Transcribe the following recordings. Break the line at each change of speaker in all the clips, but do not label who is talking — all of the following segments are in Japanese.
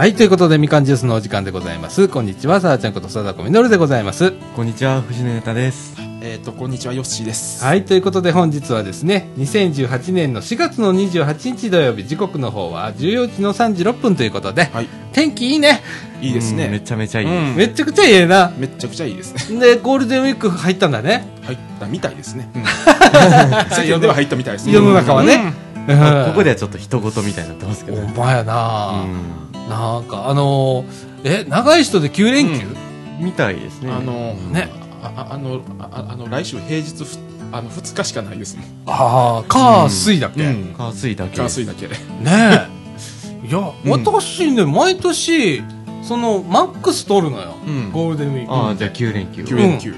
はい、ということで、みかんジュースのお時間でございます。こんにちは、さあちゃんこと貞子みのるでございます。
こんにちは、藤野ネタです。
えっ、と、こんにちは、ヨッシーです。
はい、ということで本日はですね、2018年の4月の28日土曜日、時刻の方は14時の3時6分ということで、
はい。
天気いいね。
いいですね。
うんめちゃめちゃいい。
うん
めっちゃくちゃいいな。
めっちゃくちゃいいですね。
で、ゴールデンウィーク入ったんだね。
入ったみたいですね。うん、世間では入ったみたいですね。
世の中はね。
あここではちょっと人事みたいになってますけど。
お前や
う
な、
ん
なんか、あのーえ、長い人で9連休、
みたいですね。
あの、
ね
あの、ああの、来週平日ふ、あの、2日しかないですもん。
ああ、火、水だっけ、ね
ん。
火水だけ。
火水だけ。
え。いや、
うん
私ね、毎年、その、マックス取るのよ。
うん
ゴールデンウィーク。
ああ、じゃあ9連休。
9連休。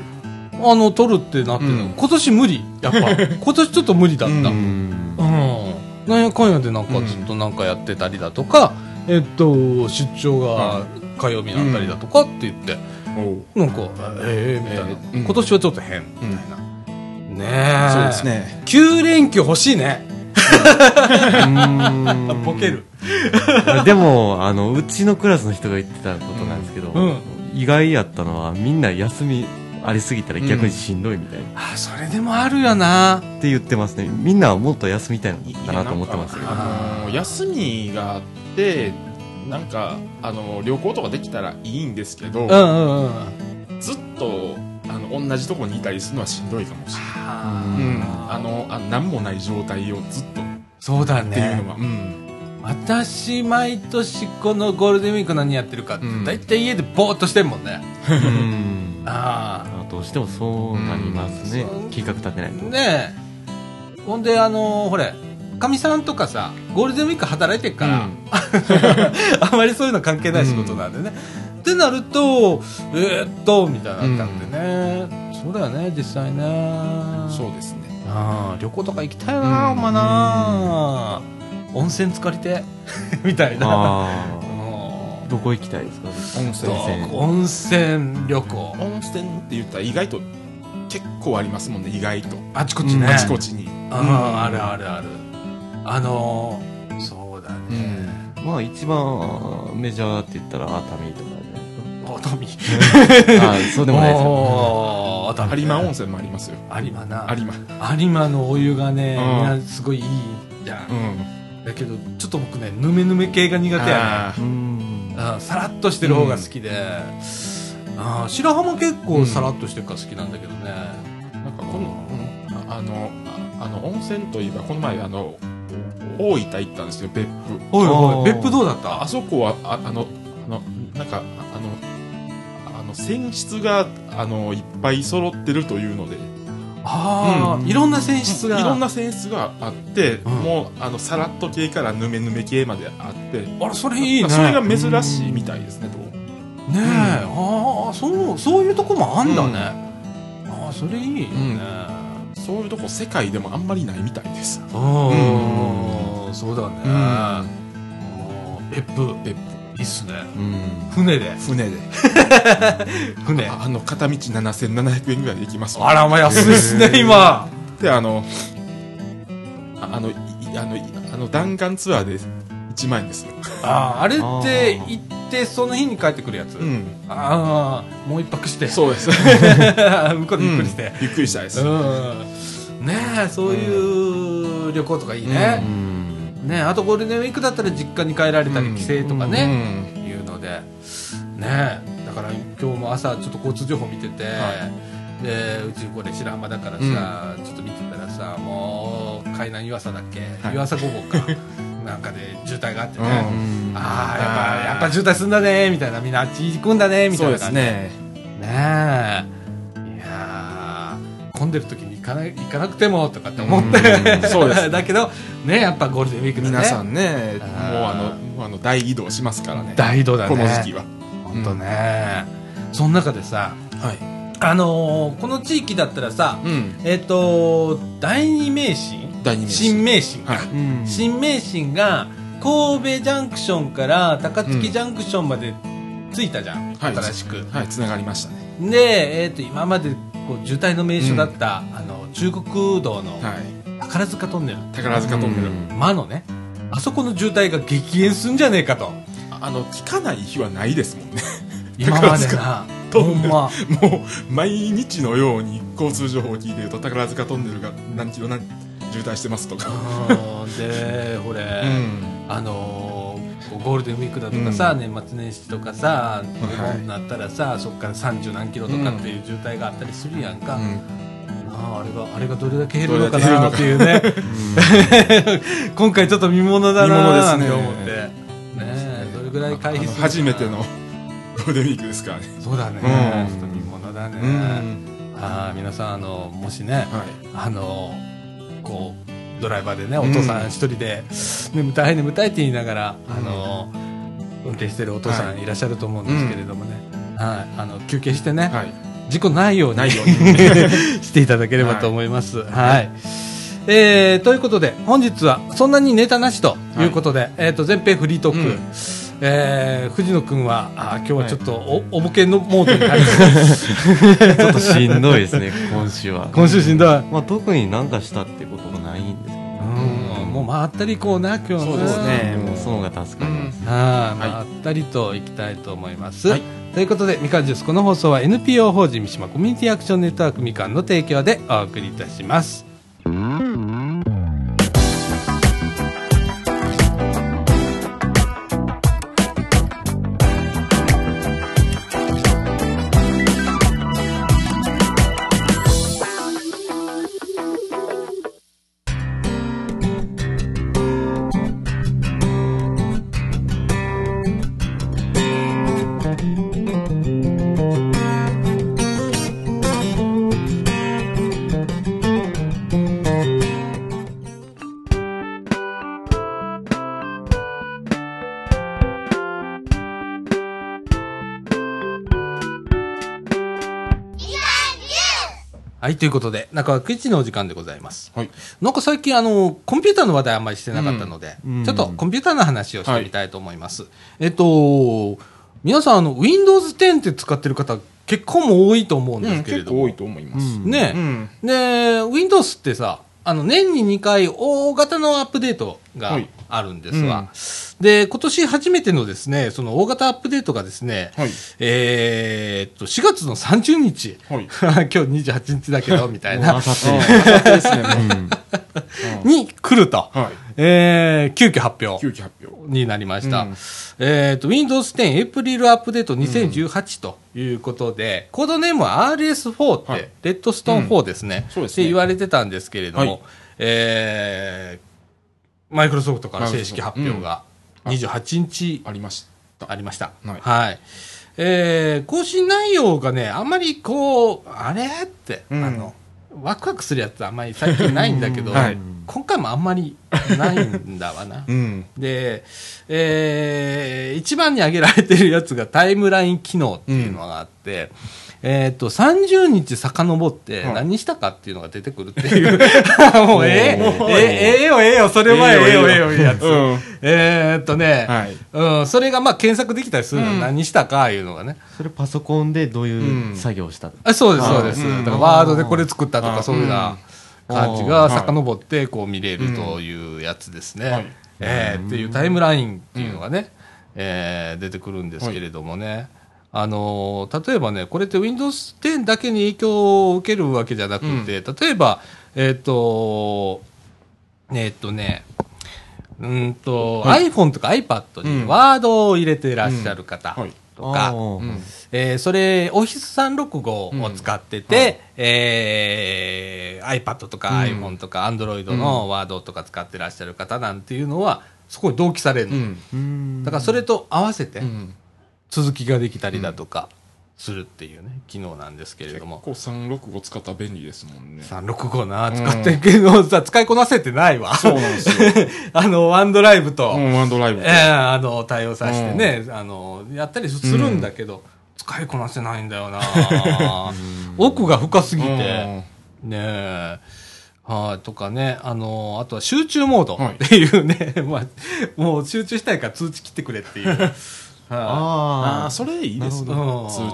あの、取るってなってるの、
うん
今年無理。やっぱ。今年ちょっと無理だった。
う
うん。
うん。
なんやかんやでなんかずっとなんかやってたりだとか、えっと、出張が火曜日になったりだとかって言って、
おう
なんか、ええみたいな、
えーうん
今年はちょっと変、みたいな。ねえ。
そうです。ね。
9連休欲しいね。
うん
ボケる。
でも、あの、うちのクラスの人が言ってたことなんですけど、
うん
意外やったのは、みんな休みありすぎたら逆にしんどいみたいな、
あ、それでもあるよな。
って言ってますね。みんなはもっと休みたいのかなと思ってますよ。
あの休みがあって、なんか、あの、旅行とかできたらいいんですけど、
うんうんうん。
ずっと、あの、同じとこにいたりするのはしんどいかもしれない。
あ
うん。あの、あなんもない状態をずっとっ
そうだ
ていう
ね
の。は、うん。
私、毎年このゴールデンウィーク何やってるかって、
うん
だいたい家でぼーっとしてんもんね。
うん
あ
あどうしてもそうなりますね
うん。
計画立てないと。
あ。ねえ。ほんで、あのーほれ、かみさんとかさ、ゴールデンウィーク働いてるから、あまりそういうの関係ない仕事なんでね。ってなると、えー、っと、みたいになったんでね。そうだよね、実際ね。
そうですね。
ああ旅行とか行きたいな、ほんまな温泉浸かりて みたいな
どこ行きたいですか？
温
ど
泉。
泉
温泉旅行
温泉って言ったら意外と結構ありますもんね、意外と。
あちこちね、
あちこちに。
あああるあるあるあのー、そうだ
う
ね、
ん。
まあ一番メジャーって言ったら熱海とかじゃない
熱海
ですか？あ あ、そうでもないですよ。
おー熱海
有馬温泉もありますよ。
有馬な
有馬。
有馬のお湯がね、
うん
みんなすごいいいじゃん、
うん。
だけどちょっと僕ねぬめぬめ系が苦手や
あ
う
ね
ん。
あさらっとしてる方が好きで、あ白浜結構さらっとしてるから好きなんだけどね、
ーなんかこの、うんああの、ああの、温泉といえば、この前、あの、大分行ったんですよ、別府。
おいおい別府どうだっ
ああ
た
そこは、ああの、あの、なんか、ああの、あの、泉質が、あの、いっぱい揃ってるというので、
ああ、
うん
いろんな泉質が。
いろんな泉質があって、
うん。
もう、あの、さらっと系からぬめぬめ系まであって、
あらそれいいね。
それが珍しいみたいですね、どうも
ねえ、ああそうそういうとこもあんだね、ああそれいいよね。
そういうとこ世界でもあんまりないみたいです。
うん、そうだね、別府
別
いいっすね
うん。
船で
府船で。
船
ああの、片道7700円ぐらいで行きますわ
あらまあ安いっすね今
で、あの、ああの、いあの、いあの弾丸ツアーで1万円ですよ。
あああれって行ってその日に帰ってくるやつ、
うん。
ああもう一泊して
そうです。
向こうでゆっくりして
うんゆっくりしたいです。
うんねえそういう旅行とかいいね
う、ん。
ねえあとゴールデンウィークだったら実家に帰られたり帰省とかね、
ね。
いうのでねえだから今日も朝ちょっと交通情報見てて、
は
でうちこれ白浜だからさ、ちょっと見てたらさもう海南湯浅だっけ、
はい。
湯浅午後か。なんかで渋滞があってね、
うん。
ああやっぱやっぱ渋滞すんだねみたいなみんなあっち行くんだねみた
そ
いうな感じ
で。すね。
ねえ。いやー混んでる時に行かない行かなくてもとかって思って、
うんそうです
だけどねやっぱゴールデンウィークだね
皆さんね、
あ
もう
ー
あの、あの、大移動しますからね。
大移動だね
この時期は。
本当ね、その中でさ
はい。
あのーこの地域だったらさ、
うん。
えっ、と第二名神？
第二名神
新名神か、
はい。
うん。
新名神が神戸ジャンクションから高槻ジャンクションまで着いたじゃん、
はい。
新しく、
はい、つながりましたね。
で、えっと今までこう渋滞の名所だった、あの中国道の
はい。
宝塚トンネル、
宝塚トンネル。
うん。
魔のね。あそこの渋滞が激減すんじゃねえかと。
ああの聞かない日はないですもんね。
今までな。
ト
ほんま。
もう毎日のように交通情報を聞いてると宝塚トンネルが何キロ何渋滞してますとか、
うんでこれ、
うん。
あのーゴールデンウィークだとかさ、年末年始とかさ、お盆になったらさそっから30何キロとかっていう渋滞があったりするやんか、あああれがあれがどれだけ減るのかなっていうね。今回ちょっと見ものだな
見ものですね。
なんて思って。ねえどれぐらい回避する
初めてのゴールデンウィークですからね、
そうだね、
うん。
ちょっと見ものだね、
うん。
ああ皆さんあのもしね、
はい。
あのこうドライバーでねお父さん一人で眠たい眠たいって言いながら、あの運転してるお父さんい。らっしゃると思うんですけれどもね、はい。あの休憩してね、
はい
事故ないように
ないように
していただければと思います。はい。えーということで、本日はそんなにネタなしということで、えっ、と、前編フリートーク。
うん
えー藤野くんは、あ今日はちょっとお,、おぼけのモードに入って、
ちょっとしんどいですね、今週は。
今週しんどい。
まあ、特になんかしたってこともないんで
もうまったりこうな、今日は
そうですね
もうその方が助かります。
はい、
はい
まったりといきたいと思います。
はい
ということで、みかんジュース、この放送は NPO 法人三島コミュニティアクションネットワークみかんの提供でお送りいたします。はい、ということで、中枠一のお時間でございます。
はい。
なんか最近、あの、コンピューターの話題あんまりしてなかったので、
うん。
ちょっとコンピューターの話をしてみたいと思います。えっと、皆さん、あの、Windows 10って使ってる方、結構も多いと思うんですけれども。
結構多いと思います、
うん。
ね、
うん。
で、Windows ってさ、あの、年に2回大型のアップデートが
はい
あるんですわ。で、今年初めてのですね、その大型アップデートがですね、
はい。
えーっと、4月の30日、
はい。
今日28日だけど、みたいな。に来ると、
はい。
えー、急遽発表。
急遽発表。
になりました。
うん。
えーっと、Windows 10エイプリルアップデート2018ということで、コードネームは RS4 って、
はい。
レッドストーン4ですね、
そうですね。
って言われてたんですけれども、
はい。
えー、マイクロソフトから正式発表が28日。
ありました。
ありました。
はい。
はい。えー、更新内容がね、あんまりこう、あれって、
うん。
あの、ワクワクするやつあんまり最近ないんだけど、
はい
今回もあんまりないんだわな。
うん。
で、えー、一番に挙げられてるやつがタイムライン機能っていうのがあって、えっ、と、30日遡って
はい
何したかっていうのが出てくるっていう。もうええ
おー。
ええええよええよ、それはええよええよいうやつ。
うん。
えーっとね、
はい。
うん、それがまあ検索できたりするの、
うん。
何したかいうのがね。
それパソコンでどういう作業をした？
あそうです、そうです。
うん。
だからワードでこれ作ったとか、そういうような感じ
うん
が遡ってこう見れるというやつですね。
はい。
えーっていうタイムラインっていうのがね、えー出てくるんですけれどもね。あのー例えばね、これって Windows 10だけに影響を受けるわけじゃなくて、例えば、えーっと、えーっとね、うんと、iPhone とか iPad に
うん
ワードを入れてらっしゃる方。
うん。はい
とか、
うん。
えーそれ、オフィス365を使ってて、えー iPad とか
うん。
iPhone とか Android のワードとか使ってらっしゃる方なんていうのは、そこに同期されるの。
うん
うん。
だからそれと合わせて
うん。
続きができたりだとかするっていうね、機能なんですけれども。
結構365使ったら便利ですもんね。
365な、使ってん。けどさ、使いこなせてないわ。
そうなんですよ。
あの、ワンドライブと、
うんワンドライブ
ええあの、対応させてね、あの、やったりするんだけど、使いこなせないんだよな。奥が深すぎて、ねえ。はい、とかね、あの、あとは集中モード
はい
っていうね、まあ、もう集中したいから通知切ってくれっていう。は
ああ、
あ
それいいですね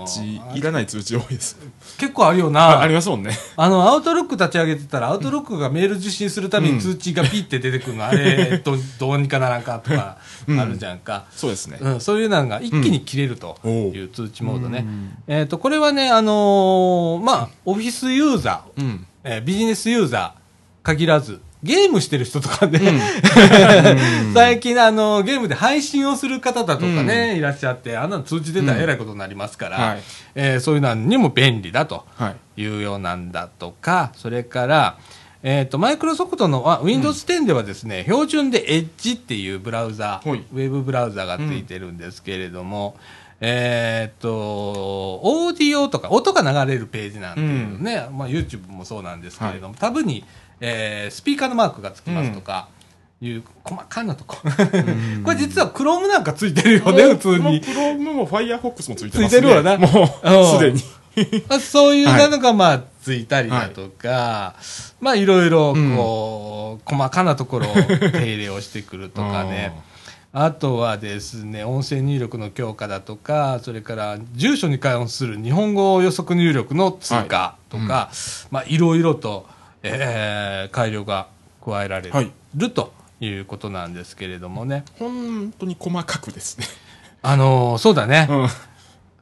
通知、いらない通知多いです。
い結構あるよ
あ
な。
ありますもんね。
あの、アウトロック立ち上げてたら、アウトロックがメール受信するために通知がピッて出てくるの、あれ、どどうにかならんかとか、あるじゃんか。
そうですね。
うん、そういうのが一気に切れると
うん
いう通知モードね。えっ、と、これはね、あのーまあ、オフィスユーザー、
うん。
えービジネスユーザー限らず、ゲームしてる人とかね、最近あの、ゲームで配信をする方だとかね、いらっしゃって、あんなの通知出たらえらいことになりますから、
はい。
えーそういうのにも便利だと
はい。
いうようなんだとか、それから、えっ、と、マイクロソフトのあ Windows 10ではですね、標準で Edge っていうブラウザー、
はい。
ウェブブラウザがついてるんですけれども、えっ、と、オーディオとか、音が流れるページなんていうね、まあ YouTube もそうなんですけれども、タブに、えースピーカーのマークがつきますとか、いう細かなとこ。これ実は Chrome なんかついてるよね、普通に。
プロムも Firefox もついてますね。
ついてるわな
も
うん
う、すでに。
まあ、そういうのがまあついたりだとか、まあいろいろこう、細かなところを手入れをしてくるとかね。あとはですね、音声入力の強化だとか、それから住所に関する日本語予測入力の追加とか、まあいろいろと、えー改良が加えられ
はい
るということなんですけれどもね。
本当に細かくですね。
あのーそうだね。
うん。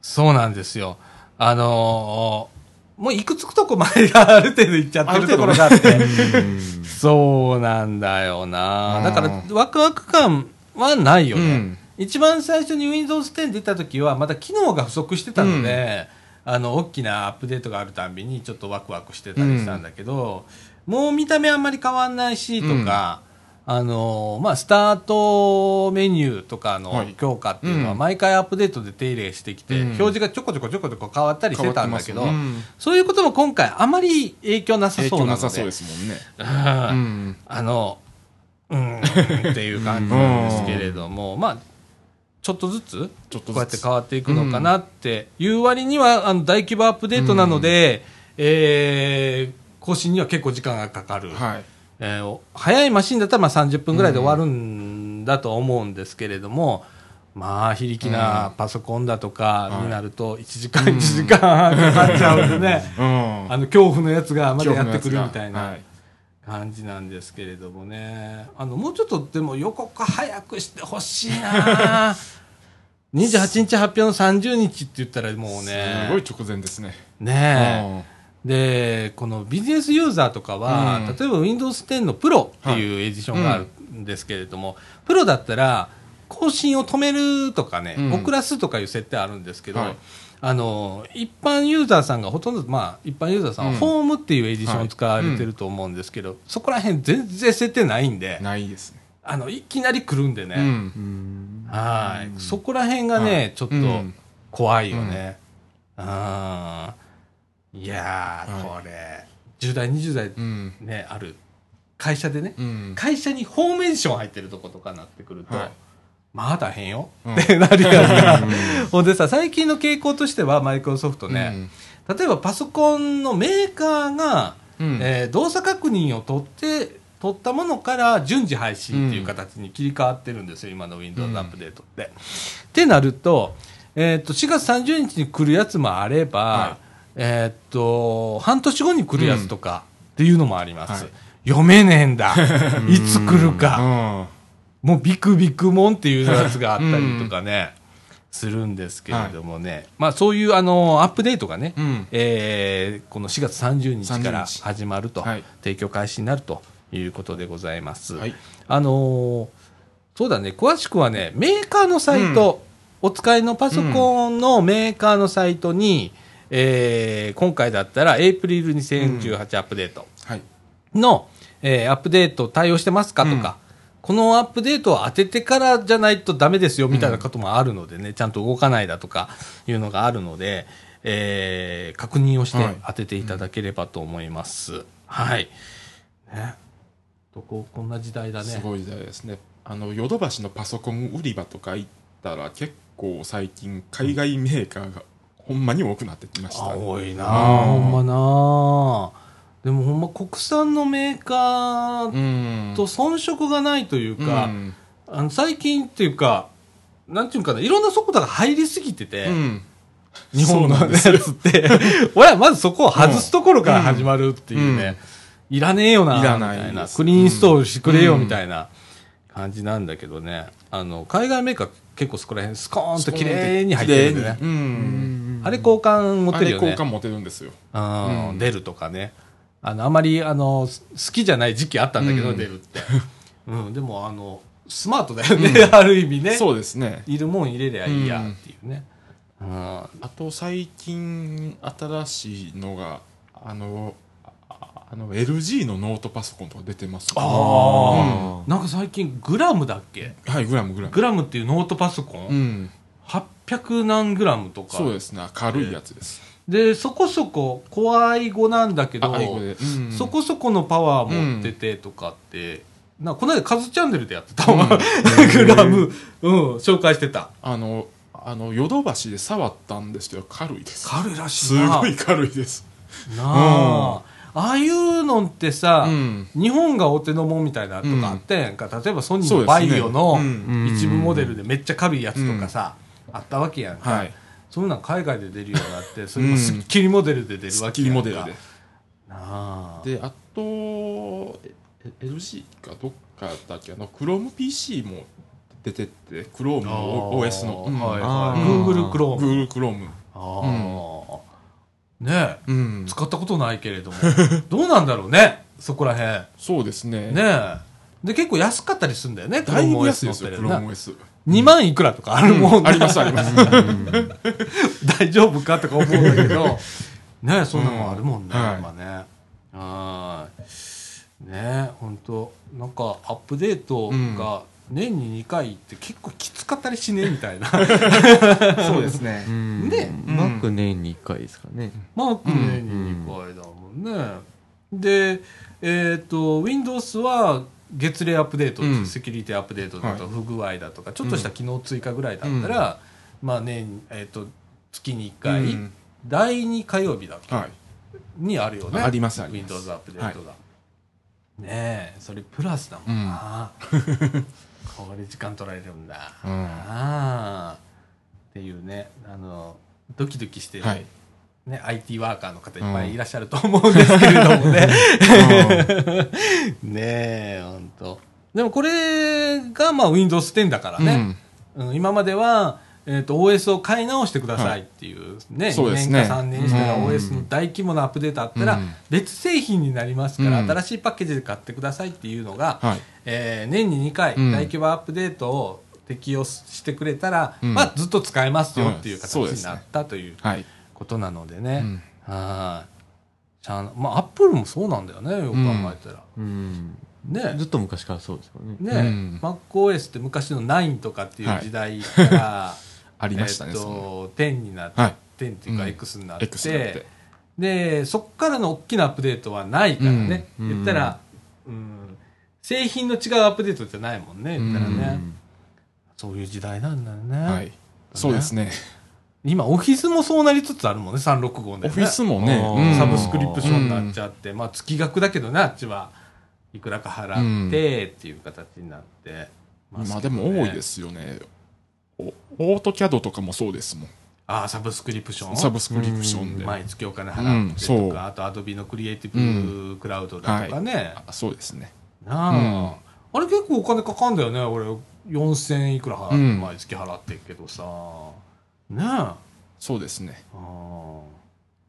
そうなんですよ。あのーもういくつくとこまである程度いっちゃってるところがあって。そうなんだよな。
うん
だから、ワクワク感はないよね。
うん
一番最初に Windows 10出た時は、まだ機能が不足してたので、あの、大きなアップデートがあるたんびにちょっとワクワクしてたりしたんだけど、もう見た目あんまり変わんないし、とか、あのまあ、スタートメニューとかの
はい
強化っていうのは
うん
毎回アップデートで手入れしてきて、
うん
表示がちょこちょこちょこちょこ変わったりしてたんだけど、そういうことも今回あまり影響なさ
影
そうなので。
響なさそうですもんね。
うん
うん。
あの、うん、っていう感じなんですけれども、まあ、ちょっとずつ、こうやって変わっていくのかなっていう割には、あの大規模アップデートなので、えー更新には結構時間がかかる。
はい。
えー早いマシンだったらまあ30分ぐらいで終わるんだと思うんですけれども、まあ、非力なパソコンだとかになると、1時間、1時間かかっちゃうんでね、
うん。
あの、恐怖のやつがまだやってくるみたいな。
はい
感じなんですけれどもね。あの、もうちょっとでも予告早くしてほしいな 28日発表の30日って言ったらもうね。
すごい直前ですね。
ねえ。で、このビジネスユーザーとかは、
うん
例えば Windows 10の Pro っていうエディションがあるんですけれども、プロだったら、更新を止めるとかね、
うん
遅らすとかいう設定あるんですけど、
はい
あの、一般ユーザーさんがほとんど、まあ、一般ユーザーさんは
うん
ホームっていうエディションを使われてると思うんですけど、そこら辺全然設定ないんで、
ないですね。
あの、いきなり来るんでね、
うん。
はい。そこら辺がね、
はい
ちょっと
うん
怖いよね。あーいやこれ、10代、20代
うん。
ね、ある会社でね、
うん。
会社にフォーメーション入ってるとことかなってくると、
はい
まあ大変よ、
うん。
ってな。ほんでさ、最近の傾向としては、マイクロソフトね、例えばパソコンのメーカーが、
うん。
えー動作確認を取って、取ったものから順次配信っていう形に切り替わってるんですよ、今の Windows アップデートって。ってなると、えーっと、4月30日に来るやつもあれば、
は
えーっと、半年後に来るやつとかっていうのもあります。
はい。
読めねえんだ。いつ来るか。
か。
もうビクビクもんっていうやつがあったりとかね、するんですけれどもね。まあそういうあの、アップデートがね、
うん
えーこの4月30日から
30日
始まると、
はい
提供開始になるということでございます。
はい
あのーそうだね、詳しくはね、メーカーのサイト、お使いのパソコンのメーカーのサイトに、えー今回だったら、エイプリル2018アップデート
はい。
の、えーアップデート対応してますかとか、このアップデートを当ててからじゃないとダメですよみたいなこともあるのでね、ちゃんと動かないだとかいうのがあるので、えー確認をして
はい
当てていただければと思います。はい。ね。どこ、こんな時代だね。
すごい時代ですね。あの、ヨドバシのパソコン売り場とか行ったら結構最近海外メーカーがほんまに多くなってきました。
あ多いなあほんまなあでもほんま国産のメーカー
うん。
と遜色がないというか、
うん
あの最近っていうか、なんていうかな、いろんな速度が入りすぎてて、
うん。
日本のやつって、俺はまずそこを外すところから始まるっていうね、いらねえよな、みたいな。クリーンストールしてくれよ、
うん
みたいな感じなんだけどね。あの、海外メーカー結構そこら辺スコーンと綺麗に入ってるんでね。あれ交換持てるよね。
れ交換持てるんですよ。
うん
うん
出るとかね。あの、あまり、あの、す好きじゃない時期あったんだけど、
うん
出るって。うん、でも、あの、スマートだよね、ある意味ね。
そうですね。
いるもん入れりゃいいやっていうね。うん。
あと最近新しいのが、あの、ああの LG のノートパソコンとか出てます、ね。
あなんか最近、グラムだっけ？
はい、グラムグラム。
グラムっていうノートパソコン、
うん。
800何グラムとか。
そうですね。軽いやつです。
で、そこそこ、怖い語なんだけど、
あ、英語で。うん
そこそこのパワー持っててとかって、なんかこの間カズチャンネルでやってたわ。グラム、うん、紹介してた。
あの、あの、ヨドバシで触ったんですけど、軽いです。
軽いらしい
す
な。
ごい軽いです。
なあ。ああいうのってさ、
うん
日本がお手の物みたいなとかあってんか、例えばソニーのバイオの
うん
一部モデルでめっちゃ軽いやつとかさ、あったわけやんか。
はい。
そういうのは海外で出るようになって、それもスッキリモデルで出るわけやんか。
キリモデルで。
なあ。
で、あと、え LG かどっかだっけ、あの、Chrome PC も出てって、Chrome の
はい
あ
はい。
ー
Google。ああ。ねえ。
うん。
使ったことないけれども。どうなんだろうね。そこらへん。
そうですね。
ねえ。で、結構安かったりするんだよね。
だいぶ
Chrome
安
OS
いですよ、
乗ってるな
Chrome OS。
2万いくらとかあるもんな
あります、あります。
大丈夫かとか思うんだけど。ねえ、そんなのあるもんね、今ね。はーい。ねえ、ほんと。なんか、アップデートが年に2回って結構きつかったりしねえみたいな。
そうですね。
ね
マック年に1回ですかね。
マーク年に2回だもんね。で、えっ、と、Windows は月例アップデート、
うん
セキュリティアップデートだと
はい
不具合だとか、ちょっとした機能追加ぐらいだったら、まあ年、えっ、と、月に1回、
うん
第2火曜日だっけ
はい。
にあるよね。
ありますあります
Windows アップデートが。ねえ、それプラスだもんな。これ時間取られるんだ。
うん
ああ。っていうね、あの、ドキドキしてる、
はい。
ね、IT ワーカーの方いっぱいいらっしゃると思うんですけれどもね。ねえ、ほんと。でもこれがまあ Windows 10だからね。うん。今までは、えっ、と、OS を買い直してくださいっていうね、2
そうですね。
年か3年したら
うん。
OS の大規模なアップデートあったら
うん、
別製品になりますから、
うん。
新しいパッケージで買ってくださいっていうのが、
はい。
えー年に2回
うん。
大規模アップデートを適用してくれたら、
うん。
まあずっと使えますよっていう
うん
形になったという
はい。
ことなのでね。
うん
はい。しゃあなまあ、アップルもそうなんだよね、よく考えたら。
うん。
ね
ずっと昔からそうですよね。
ね、
うん
MacOS って昔の9とかっていう時代から、
ありましたね、
えっ
その
と、10になって、
はい
10っていうか
うん
X になって、
て。
で、そっからの大きなアップデートはないからね。
うん
言ったら、うん、製品の違うアップデートじゃないもんね、言ったらね。
うん
そういう時代なんだよね。
はい。そうですね。
今、オフィスもそうなりつつあるもんね、365で、ね。
オフィスもね、
サブスクリプションになっちゃって、まあ月額だけどね、あっちはいくらか払ってっていう形になってます
まあでも多いですよね。お AutoCAD とかもそうですもん。
ああ、サブスクリプション？
サブスクリプションで。
毎月お金払ってとか、あと Adobe の Creative Cloud だとかね。
あそうですね。
なあ、あれ結構お金かかんだよね、俺。4000いくら払って、
うん
毎月払ってるけどさ。ねえ。
そうですね。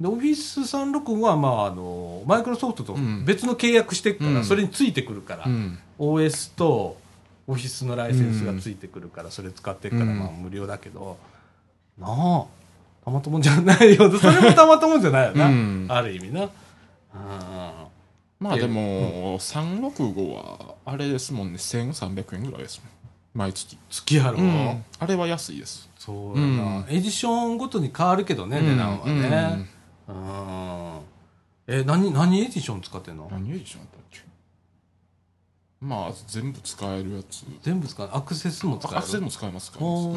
で、オフィス365は、まあ、あの、マイクロソフトと
うん
別の契約してるから、
うん
それについてくるから、
うん。
OS とオフィスのライセンスがついてくるから、それ使ってるから、
うん
まあ、無料だけど、なあ、たまったもんじゃないよ。それもたまったもんじゃないよな。
うん
ある意味な。うん
まあでも、365は、あれですもんね、1300円ぐらいですもん。毎月。
月やろ、
うんあれは安いです。
そうやな、
うん。
エディションごとに変わるけどね、値段はね。うん。え、何、何エディション使ってんの？
何エディションだったっけ？まあ、全部使えるやつ。
全部使う？アクセスも使える？
アクセスも使えますから、
お
うん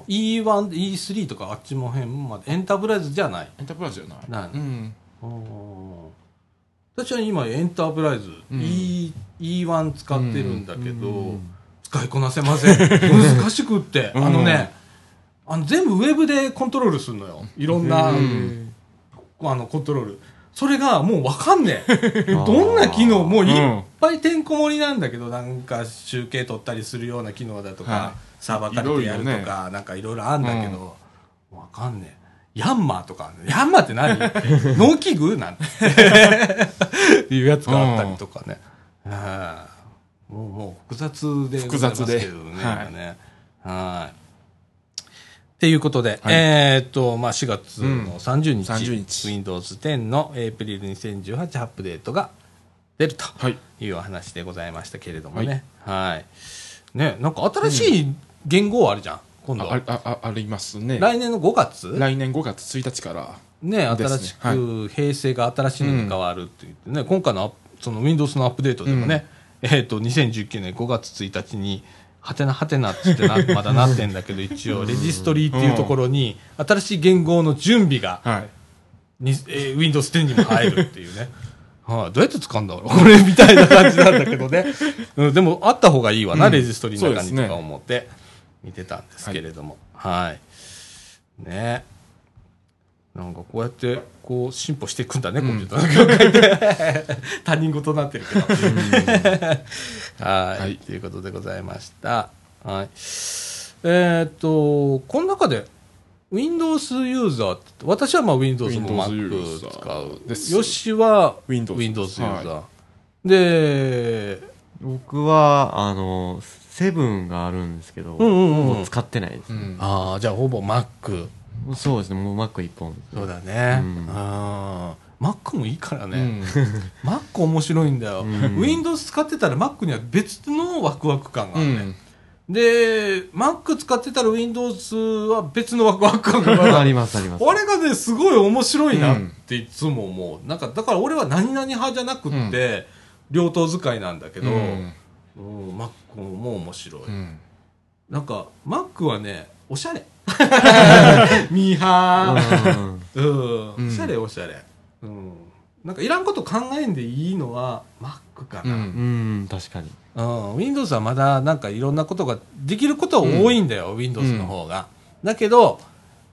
ー E1、E3 とかあっちも辺まで。エンタープライズじゃない？
エンタープライズじゃない。
ない。
うん。
私は今エンタープライズ、
うん。
E、E1 使ってるんだけど、
うん。
使いこなせません。難しくって。あのね、あの全部ウェブでコントロールするのよ。いろんな、
うん
あのコントロール。それがもうわかんねえ。どんな機能、もういっぱいてんこ盛りなんだけど、なんか集計取ったりするような機能だとか、
は
サーバー借りてやるとか、なんかいろいろあんだけど、わかんねえ。ヤンマーとかヤンマーって何？農機具なんて いうやつがあったりとかね。はいもう、もう複雑で。
複雑ではい
はい。っていうことで、
はい
えーっと、まあ、4月の30日、
30日
Windows 10のエイプリル2018アップデートが出ると
はい。
いうお話でございましたけれどもね。はい。ね、なんか新しい言語あるじゃん、今度。
あああありますね。
来年の5月？
来年5月1日から。
ね、新しく、平成が新しいのに変わるって言ってね、今回のその Windows のアップデートでもね、えっ、と、2019年5月1日に、はてなはてなってってな、まだなってんだけど、一応、レジストリーっていうところに、新しい言語の準備が、
はい。
にえー Windows 10にも入るっていうね。はい、どうやって使うんだろう？これみたいな感じなんだけどね。うん、でも、あった方がいいわな、
うん
レジストリーの中にとか思って見てたんですけれども。はい。ねなんかこうやって、こう、進歩していくんだね、コンピューターの業界って。他人事になってるけど。はい、
はい
ということでございました。はい。えーっと、この中で、Windows ユーザーって、私はまあ Windows も Mac
ーザー
使う。
です
よしは
Windows
Windows ユーザー。
は
で、
僕は、あの、セブンがあるんですけど、
んうんうん
もう使ってないです、
うん。
ああ、じゃあほぼ Mac。
そうですね、もう Mac 一本。
そうだね。
うん
あー Mac もいいからね。
うん。
Mac 面白いんだよ。
うん
Windows 使ってたら Mac には別のワクワク感があるね。
うん。
で、Mac 使ってたら Windows は別のワクワク感があ
ります、あります。
あれがね、すごい面白いなっていつも思う。なんか、だから俺は何々派じゃなくって、両党使いなんだけど、
う
うん
ん。
Mac も面白い。
うん。
なんか、Mac はね、おしゃれ。ミーハー。うん。
うん
おしゃれおしゃれ。うん。なんかいらんこと考えんでいいのは Mac か
う。
な。
うんん、確かに。
うん。Windows はまだなんかいろんなことができることは多いんだよ、Windows の方が。だけど、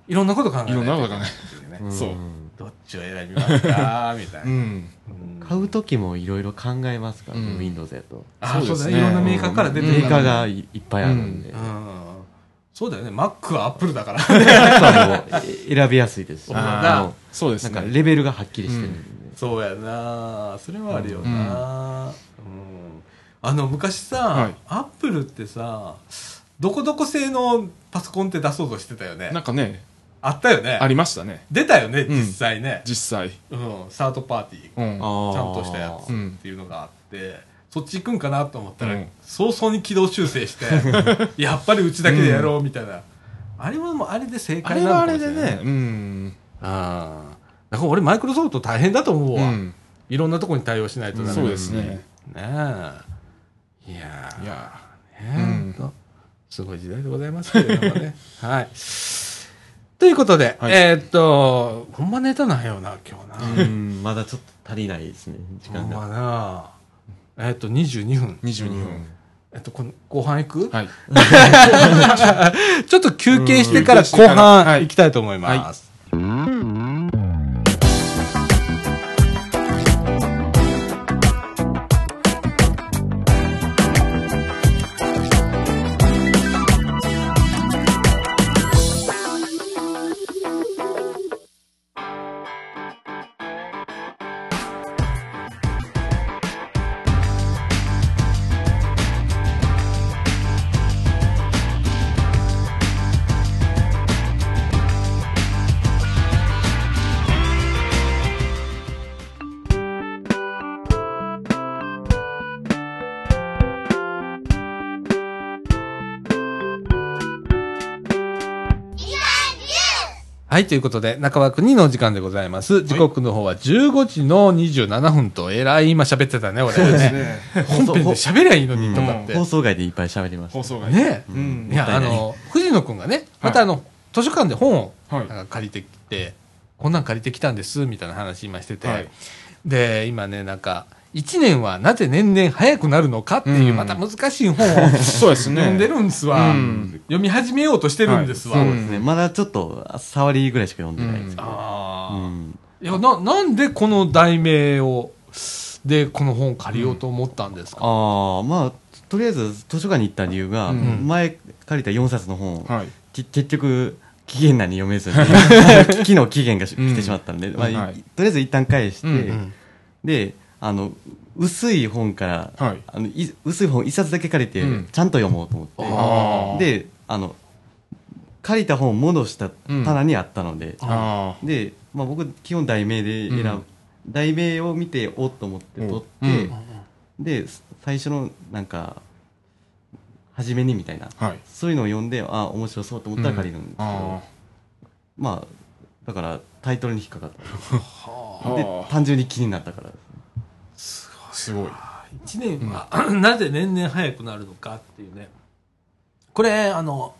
いろんなこと考えない
いろんなこと考え
ないけないね。
ん
そう
どっちを選びますかみたいな。
うん。
うん
買う時もいろいろ考えますからね、
うん
Windows やと。
あそう
ですね
いろんなメーカーから出て
メ
るから
ーカーがいいっぱいあるんで。
うん。そうだよね。Mac は Apple だから。
Mac はもうえ選びやすいです。し。
そう
ですね。
なんかレベルがはっきりしてるんで。
そうやな。それはあるよな、
うん。
うん。あの昔さ、
はい。
アップルってさどこどこ製のパソコンって出そうとしてたよね。
なんかね、
あったよね。
ありましたね。
出たよね
うん。
実際ね、
実際。
うん。サードパーティーちゃんとしたやつ
うん
っていうのがあって、そっち行くんかなと思ったら、
うん
早々に軌道修正して やっぱりうちだけでやろうみたいな、あれはもうあれで正
あれ
解なの
はあれで
かもしれない
ね、うん。
ああだから俺マイクロソフト大変だと思うわ、
うん。
いろんなところに対応しないとダ
そうですね。
ねえ。いやー
いや
ねえすごい時代でございますけれどもね。はい。ということで、
はい
えーっと、ほんまネタなんよな、今日な。
うん、まだちょっと足りないですね、時間
ほんま
が。
な。えーっと、22分。
22分。
えっと、この後半行く、
はい。
ちょっと休憩してから後半行きたいと思います。はい、ということで、中枠2のお時間でございます。時刻の方は15時の27分と、えらい今喋ってたね、俺ね。
ね。
本編で喋りゃいいのにとかって。
放送外でいっぱい喋りました。
放送外。
ね
うん
いや、あの、藤野くんがね、またあの、図書館で本を
はい
なんか借りてきて、こんなん借りてきたんです、みたいな話今してて、
はい
で、今ね、なんか、1年はなぜ年々早くなるのかっていう、
うん。
また難しい本を
そうですね。
読んでるんですわ、
うん。
読み始めようとしてるんですわ、
はい。
そうですね。まだちょっと、触りぐらいしか読んでないですけど。
ああ、
うん。
いやななんでこの題名をでこの本を借りようと思ったんですか、
ああ、まあ、とりあえず図書館に行った理由が、
うん。
前借りた4冊の本結局、期限内に読めずに、昨日期限が来てしまったんで、まあとりあえず一旦返して、で、あの、薄い本から、
はい。
あのい薄い本一冊だけ借りて、
うん。
ちゃんと読もうと思って、で、あの、借りた本を戻した棚にあったので、
あ
で、まあ、僕基本題名で選ぶ、
うん。
題名を見ておっと思って取って、
うん。
で最初のなんか初めにみたいな。
あ。はい。
そういうのを読んであ面白そうと思ったら借りるんですけど、
あ
まあだからタイトルに引っかかった。
あ。
で
はあ
単純に気になったから
すごい。
1年は、なぜ年々早くなるのかっていうねこれあの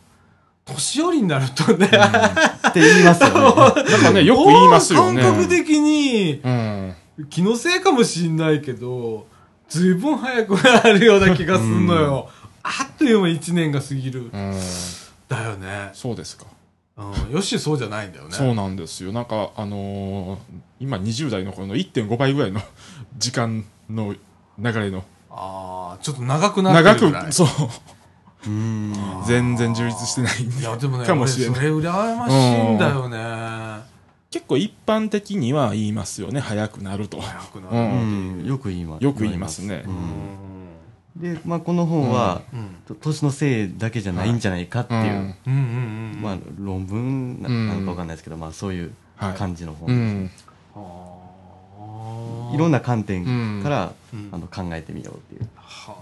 年寄りになるとね、
って言いますよね
なんかね、よく言いますよね。
感覚的に
うん。
気のせいかもしんないけどずいぶん早くなるような気がすんのよ、あっという間に1年が過ぎる、
うん。
だよね、
そうですか。
うん、よしそうじゃないんだよね
そうなんですよ。なんか、あのー今20代の頃の1.5倍ぐらいの時間の流れの。
ああちょっと長くなって
長
るぐらい。
く、そう。
うん。
全然充実してない
いやでもね
かもしれない。
俺それ羨ましいんだよね、
結構一般的には言いますよね。早くなると。
早くなる、
う。
うん。ん。よく言います。
よく言いますね。
で、まあ、この本は、
うん。
と年のせいだけじゃないんじゃないかっていう、まあ、論文なのかわかんないですけど、まあ、そういう
はい。
感じの本、
うん。
あー。
いろんな観点から、
うん。
あの考えてみようっていう。
は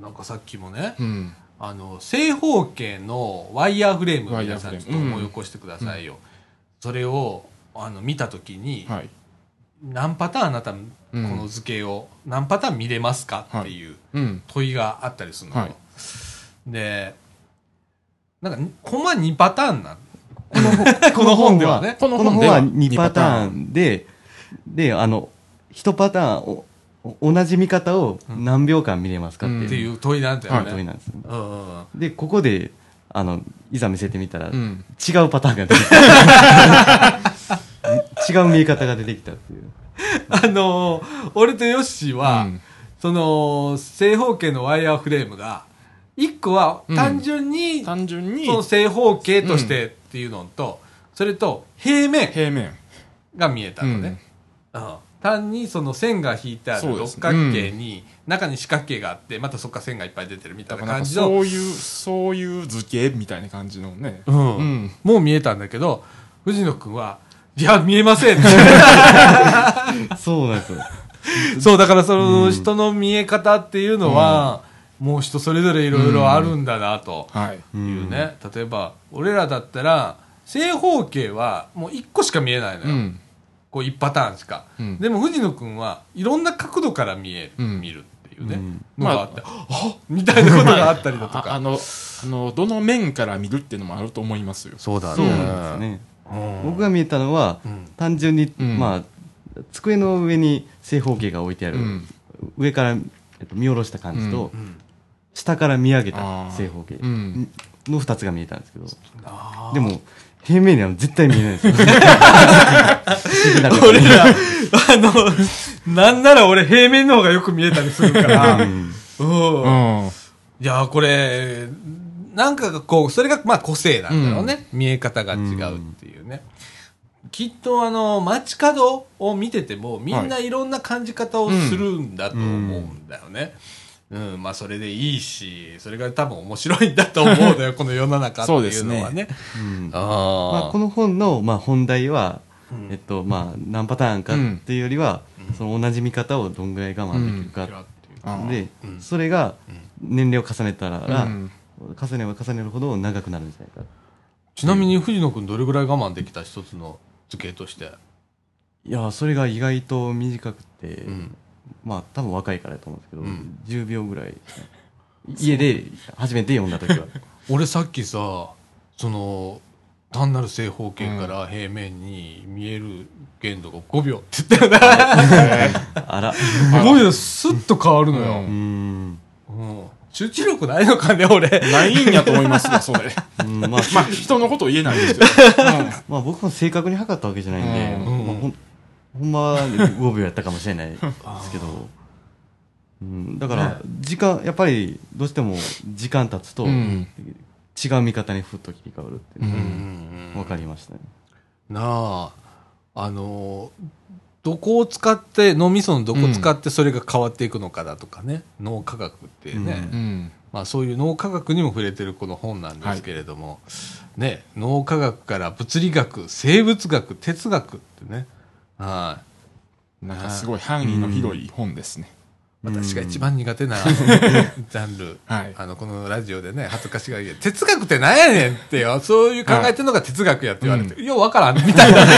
あ。なんかさっきもね、
うん。
あの正方形のワイヤーフレーム皆さんちょっと思い起こしてくださいよ、それをあの見た時に、
はい。
何パターンあなたこ
うん。
の図形を何パターン見れますかっていう
うん。
問いがあったりするの。よ、
はい。
でなんかほんま2パターンなん？この本ではね。
この
本
では
2パターンで、で、あの、1パターンお、お同じ見方を何秒間見れますかっていう、
っていう問いなんだよね、
問いなんです。よ
うんうんうん。
で、ここで、あの、いざ見せてみたら、
うん。
違うパターンが出てきた。違う見え方が出てきたっていう。
あのー俺とヨッシーは、
うん。
その正方形のワイヤーフレームが1個は単純に、
単純に
その正方形としてっていうのと、それと平面
平面。
が見えたのね、うん単にその線が引いてある六角形に、中に四角形があってまたそこから線がいっぱい出てるみたい
な
感じの。
そういう、そういう図形みたいな感じのね。
うん。
うん。
もう見えたんだけど藤野君はいや見えません
そうなんですよ。
そうだからその人の見え方っていうのは、もう人それぞれいろいろあるんだなと
はい。
いうね、例えば俺らだったら正方形はもう1個しか見えないのよ、
うん。
こう1パターンしか、
うん。
でも藤野君はいろんな角度から見える、
うん。
見るっていうね、
うん。
のがあって、あみたいなことがあったりだとか、
ああの、あの、どの面から見るっていうのもあると思いますよ。
そうだ
そうなんですね。僕が見えたのは、
うん。
単純に、
うん。
まあ、机の上に正方形が置いてある、
うん。
上から、えっと、見下ろした感じと、
うん。
下から見上げ
あ
た
ー
正方形
うん。
の二つが見えたんですけど、でも、平面には絶対見えないです
俺ら、あの、なんなら俺平面の方がよく見えたりするから、
うん
うん
うん。
いや、これ、なんかがこう、それがまあ個性なんだろうね。見え方が違うっていうね。きっとあの、街角を見てても、みんないろんな感じ方をするんだと思うんだよね。うん、まあそれでいいし、それが多分面白いんだと思うのよ、この世の中っていうのはね。
うん。
あ
まあ、この本の、まあ、本題は、
うん。
えっと、まあ、何パターンかっていうよりは、その同じ見方をどんぐらい我慢できるか。
う。ん。
それが年齢を重ねたら、
うん。
重ねば重ねるほど長くなるんじゃないか。
ちなみに藤野くんどれぐらい我慢できた一つの図形として。
いや、それが意外と短くて、
うん。
まあ、多分若いからだと思うんですけど、
うん
10秒ぐらい。家で初めて読んだ時は。
俺さっきさ、その、単なる正方形から平面に見える限度が5秒って言ったよね。
あら。
5秒スッと変わるのよ。
うーん。
うん集中力ないのかね、俺。
ないんやと思いますよ、それ。
うんまあ、
まあ、人のこと言えないですけど。
まあ僕も正確に測ったわけじゃないんで、
うん
まあ、ほんほんまは5秒やったかもしれないですけど、うん、だから
ね。
時間、やっぱりどうしても時間経つと、
うん。
違う見方にふっと切り替わるっていうの分かりましたね。
なあ、あのーどこを使って、脳みそのどこを使ってそれが変わっていくのかだとかね、脳科学ってね、
うん。
うん。
まあそういう脳科学にも触れてるこの本なんですけれども、ね、脳科学から物理学、生物学、哲学ってね、はい。
なんかすごい範囲の広い本ですね。
私が一番苦手な ジャンル。
はい
あの、このラジオでね、恥ずかしがり屋哲学って何やねんってよ、そういう考えてるのが哲学やって言われて、ようわからん、みたいな。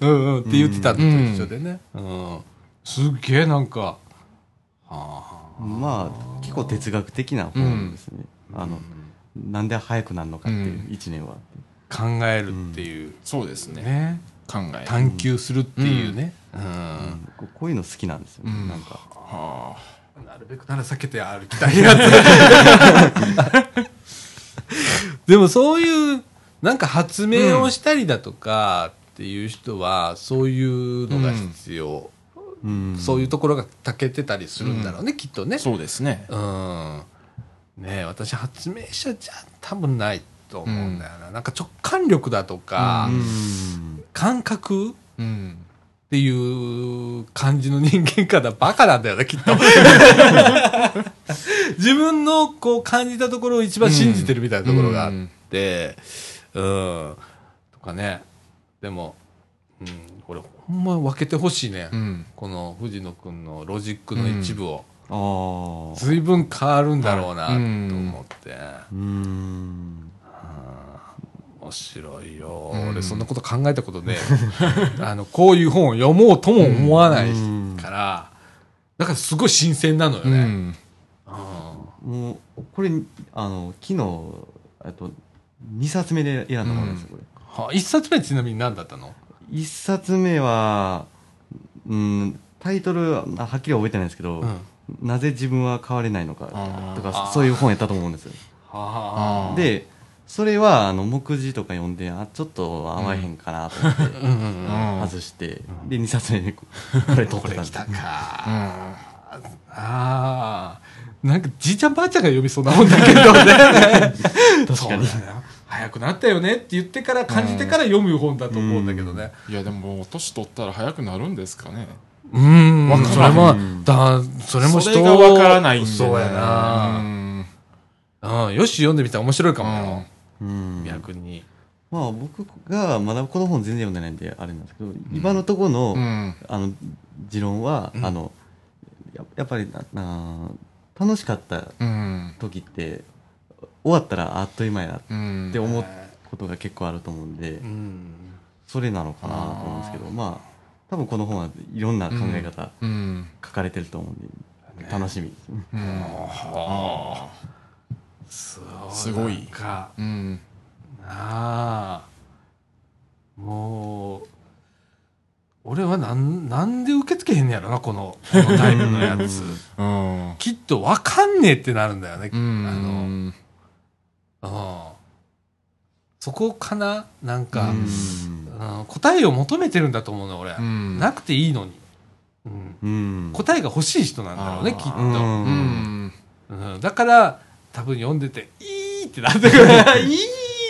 うんうんって言ってたのと一緒でね。うん。すっげえなんか、は
まあ、結構哲学的な本ですね。あの、なんで早くなるのかっていう、
うん
一年は。
あ、考えるっていう、
そうですね。
ね。
考え。
探求するっていうね。うん。
こういうの好きなんですよね。
うん
なんか。
は
なるべくなら避けて歩きたいやつ。でもそういう、なんか発明をしたりだとかっていう人は、そういうのが必要。
うん
そういうところが長けてたりするんだろうね、きっとね
あ。。そうですね。
うん。ねえ私発明者じゃ多分ないと思うんだよな。なんか直感力だとか、
うん
感覚っ
うん。
ていう感じの人間からバカなんだよね、きっと。自分のこう感じたところを一番信じてるみたいなところがあって、うん、とかね。でも、うん、これほんま分けてほしいね。
うん。
この藤野くんのロジックの一部を。
ああ。
随分変わるんだろうなと
うん
思って。
うん。
面白いよ、
うん。
俺そんなこと考えたことね あのこういう本を読もうとも思わない
うん
から、だからすごい新鮮なのよね、
うん。
うん。
もう、これ、あの、昨日、えっと、2冊目で選んだものですよ、これ。
は一冊目ちなみに何だったの
？1冊目は、うん、タイトルはっきり覚えてないんですけど、
うん。
なぜ自分は変われないのかとか、そういう本やったと思うんですで、それは、あの、目次とか読んで、あ、ちょっと合わへんかなと思って、
うん。うん。うん。
うん。
外して、で、2冊目でこ これ取ってたんです
ああなんかじいちゃんばあちゃんが読みそうなもんだけどね。
確かに。
早くなったよねって言ってから感じてから読む本だと思うんだけどね。
いや、でも年取ったら早くなるんですかね。
うん。
わからん。
それもだそれも人
それがわからないんでね。
そうや
う
な、
ん。
うん、よし読んでみた。ら面白いかもよ、
うん。
逆に
まあ、僕が、まだこの本全然読んでないんで、あれなんですけど、今のところの、
うん。
あの、持論は、
うん
あの、ややっぱりなな、楽しかった
うん。
時って、終わったらあっという間や
うん。
って思うことが結構あると思うんで
う、ん
それなのかなと思うんですけど、まあ、多分この本はいろんな考え方
うん。
書かれてると思うんで、楽しみですね。
すごい。うん。
なあ。もう俺はなんなんで受け付けへんねやろなこのこのタイプのやつ。
うん。
きっとわかんねえってなるんだよね、
うん。
あのうん。そこかな？なんか、
うん。
うん。答えを求めてるんだと思うの俺、
うん。
なくていいのに、うん。
うん。
答えが欲しい人なんだろうねきっと。
うん。
だから多分読んでて「いい!」ってなってくる「いい!」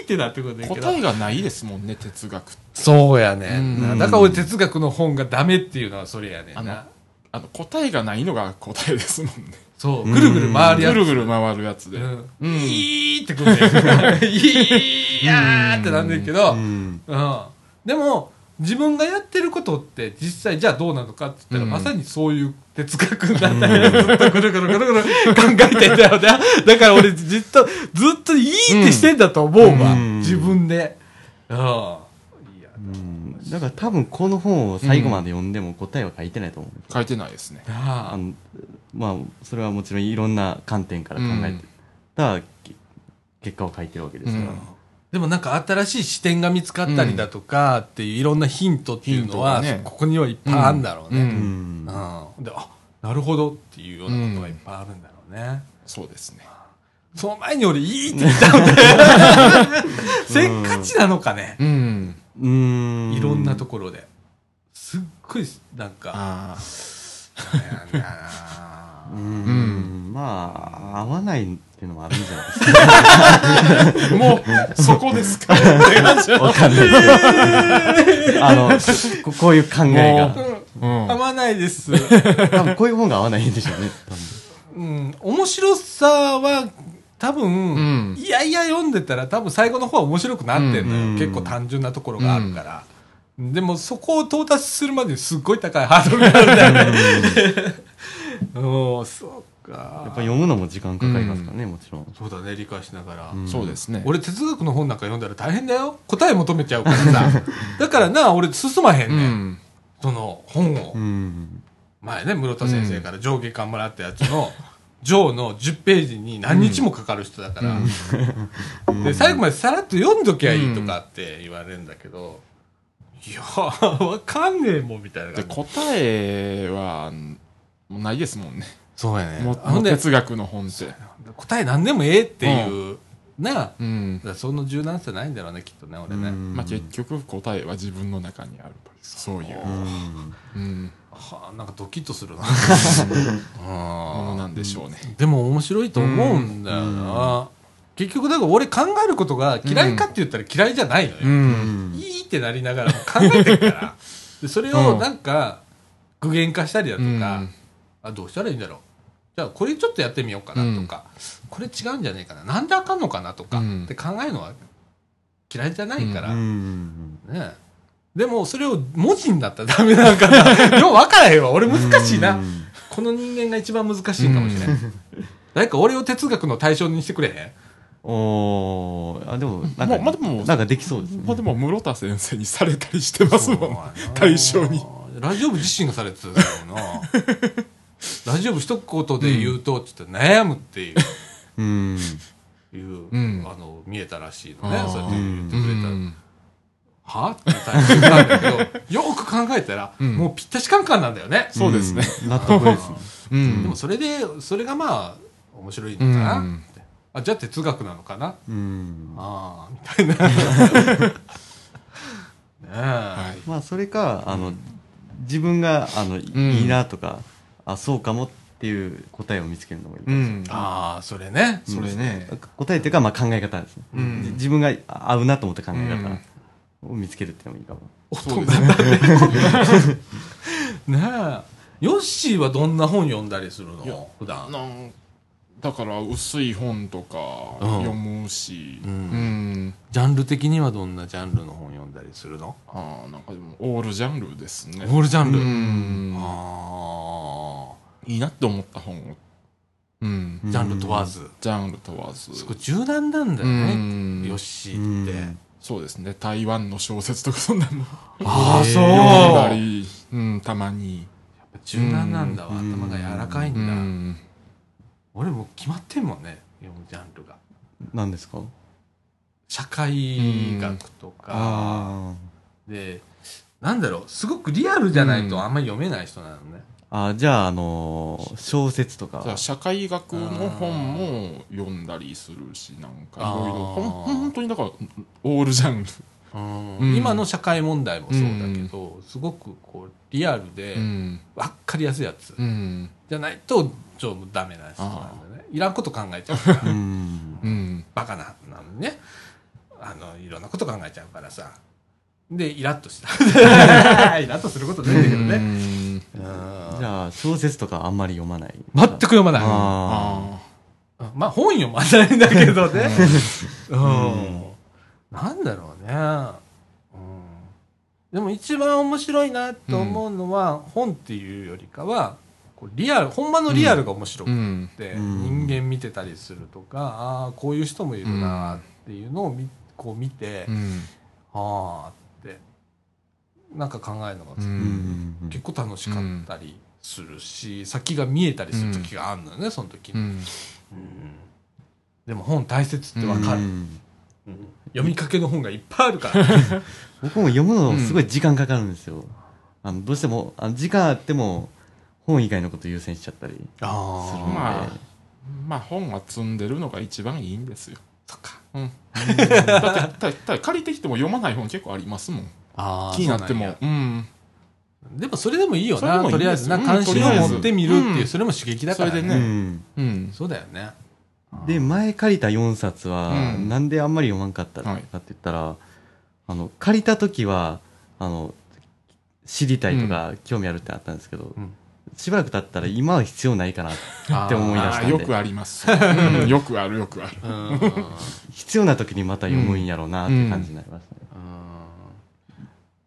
ってなってくるんだけど。
答えがないですもんね、哲学って。
そうやね。ん。な、
うん
だから俺哲学の本がダメっていうのはそれやねんな。
あの、答えがないのが答えですもんね。
そう。ぐるぐる回るやつ。
ぐるぐる回るやつで。
うん。
うん。
いいってくるねん。いやーってなんねんけど、
うん。
うん、でも自分がやってることって実際じゃあどうなのかって言ったら、
うん。
まさにそういう哲学になったりずっとぐるぐるぐるぐる考えてんだよね。だから俺ずっとずっといいってしてんだと思うわ、
うん。
自分で。うん。いや
うん。だから多分この本を最後まで読んでも答えは書いてないと思う
書いてないですね。
まあそれはもちろんいろんな観点から考えて。
うん。
たけ結果を書いてるわけですから。
うん
でもなんか新しい視点が見つかったりだとかっていういろんなヒントっていうのは、
ね
ここにはいっぱいあるんだろうね。
う
うんん
うんであなるほどっていうようなことがいっぱいあるんだろうね。
そうですね。
その前に俺いいって言ったので、せっかちなのかね。
うん。
うーん。
いろんなところで。すっごい、なんか、
あ
なんだな
うーん。まあ、合わないっていうのもあるんじゃないですか。
あ。もう、そこですか
わかんない。あの、ここういう考えが。
うん
合わないです。
多分こういう本が合わないんでしょうね。
うん、面白さは、多分、
うん
いやいや読んでたら多分最後の方は面白くなってんのよ。
うん
結構単純なところがあるから。でもそこを到達するまでにすっごい高いハードルがあるんだよね。うん、そうか。
やっぱ読むのも時間かかりますからね、もちろん。
そうだね、理解しながら。
うん
そうですね。
俺哲学の本なんか読んだら大変だよ。答え求めちゃうからさ。だからな、俺進まへん
う
ねん。
ん。
その本を
う。ん。
前ね、室田先生から上下巻もらったやつの、上の10ページに何日もかかる人だから、で、最後までさらっと読んどきゃいいとかって言われるんだけど、いやー、わかんねえもんみたいな。
答えは、もうないですもんね。
そうやね。
もう哲学の本って。
答え何でもええっていう、な、だか
うん。
らその柔軟さないんだろうね、きっとね、俺ね。
まあ結局答えは自分の中にある。そういう。うん。
はあ、なんかドキッとするな。
ものなんでしょうね。
でも面白いと思うんだよな。結局だから俺考えることが嫌いかって言ったら嫌いじゃないのよ。
うん。
いいってなりながらも考えてるから。でそれをなんか具現化したりだとか、
うん
あどうしたらいいんだろう。じゃあこれちょっとやってみようかなとか、これ違うんじゃないかな。なんであかんのかなとか、
うん
って考えるのは嫌いじゃないから。
うん。
ねでもそれを文字になったら ダメなんかな。よう分からへんわ。俺難しいな。
うん
この人間が一番難しいかもしれない。誰か俺を哲学の対象にしてくれへん？
おー、あ、でも、なんか、
まあまあでも
なんかできそうですね。
まあでも室田先生にされたりしてますもんね。対象に。
ラジオ部自身がされてただろうな。ラジオ部一言で言うと、ちょっと悩むっていう、
うん。
いう
うん
あの、見えたらしいのねそうやって言って
う
くれたら。
ん。
は？って最初なんだけど、よく考えたら、
うん
もうぴったしカンカンなんだよね。
そうですね。
うん。納得です。
でもそれで、それがまあ、面白いのかな、
うん
あ、じゃあ哲学なのかな？
うん。
ああ、みたいな。ねえ。
はい。
まあ、それか、あの、自分が、あの、
ん
いいなとか、あ、そうかもっていう答えを見つけるのもいいか
う
もしれない。
ん。
ああ、それね。
それね。
答えっていうか、まあ考え方ですね。
うん
じ自分が合うなと思った考え
うん
方を見つけるっていうのもいいかも。
そうですね。
ねえ。ヨッシーはどんな本読んだりするの？普段。
なんだから薄い本とか
うん
読むし、
う
うんん。
ジャンル的にはどんなジャンルの本読んだりするの？
ああ、なんかでも、オールジャンルですね。
オールジャンル。
うん。
あ
いいなって思った本を。うん。
あ。ジャンル問わず。
ジャンル問わず。
すごい柔軟なんだよ
う
ね。
ん
ヨッシーって。
うん
そうですね。台湾の小説とかそんなの
ああ、そう。
読んだり、うん、たまに。
ぱ柔軟なんだわ。
うん
頭が柔らかいんだ。
うん。
俺もう決まってんもんね。読むジャンルが。
何ですか？
社会学とか。
あ
で、なんだろう、すごくリアルじゃないとあんまり読めない人なのね。
あ。あじゃあ、あのー小説とか。
じゃあ社会学の本も読んだりするし、なんかいろいろ、本当にだから、オールジャンル。うん。
今の社会問題もそうだけど、すごくこうリアルで
うん。
分かりやすいやつ
うん。
じゃないとちょっとダメな人なんだよね。いらんこと考えちゃうから。バカななのにね。あのいろんなこと考えちゃうからさ。でイラッとした。イラッとすることないんだけどね。
じゃあ、小説とかあんまり読まない？
全く読まない。
あ
あ。
まあ本読まないんだけどね。うん。なんだろうねうんでも一番面白いなと思うのは、本っていうよりかはこうリアルほんまのリアルが面白
あ。
く
うん。
て、
うん
人間見てたりするとかああこういう人もいるなっていうのをみこう見て、
うん。
ああってなんか考えるのが。結構楽しかったりするし、先が見えたりする時があるのよね、その時に。
うん。
うんでも本大切ってわかる、
うん
うん読みかけの本がいっぱいあるから。
僕も読むのすごい時間かかるんですよ。あのどうしてもあの時間あっても本以外のこと優先しちゃったりする
あ
んで。
まあまあ本は積んでるのが一番いいんですよ。
そっか。
うん。だってだだだ借りてきても読まない本結構ありますもん。
あー
気になっても。
そう
うん。
でもそれでもいいよなとりあえずな
うん
関心を持ってみるっていう、
うん。
それも刺激だからね。
それでね。
うん。
うん。
そうだよね
で、前借りた4冊は、
うん。
なんであんまり読まんかったか
はい。
って言ったら、あの、借りた時は、あの、知りたいとか、興味あるってあったんですけど、
うん。
しばらく経ったら今は必要ないかなって思い出
あ
したんで、
ーよくあります、うん。よくあるよくある。
うん。うんうん
必要な時にまた読むんやろうなっていう感じになりましたね。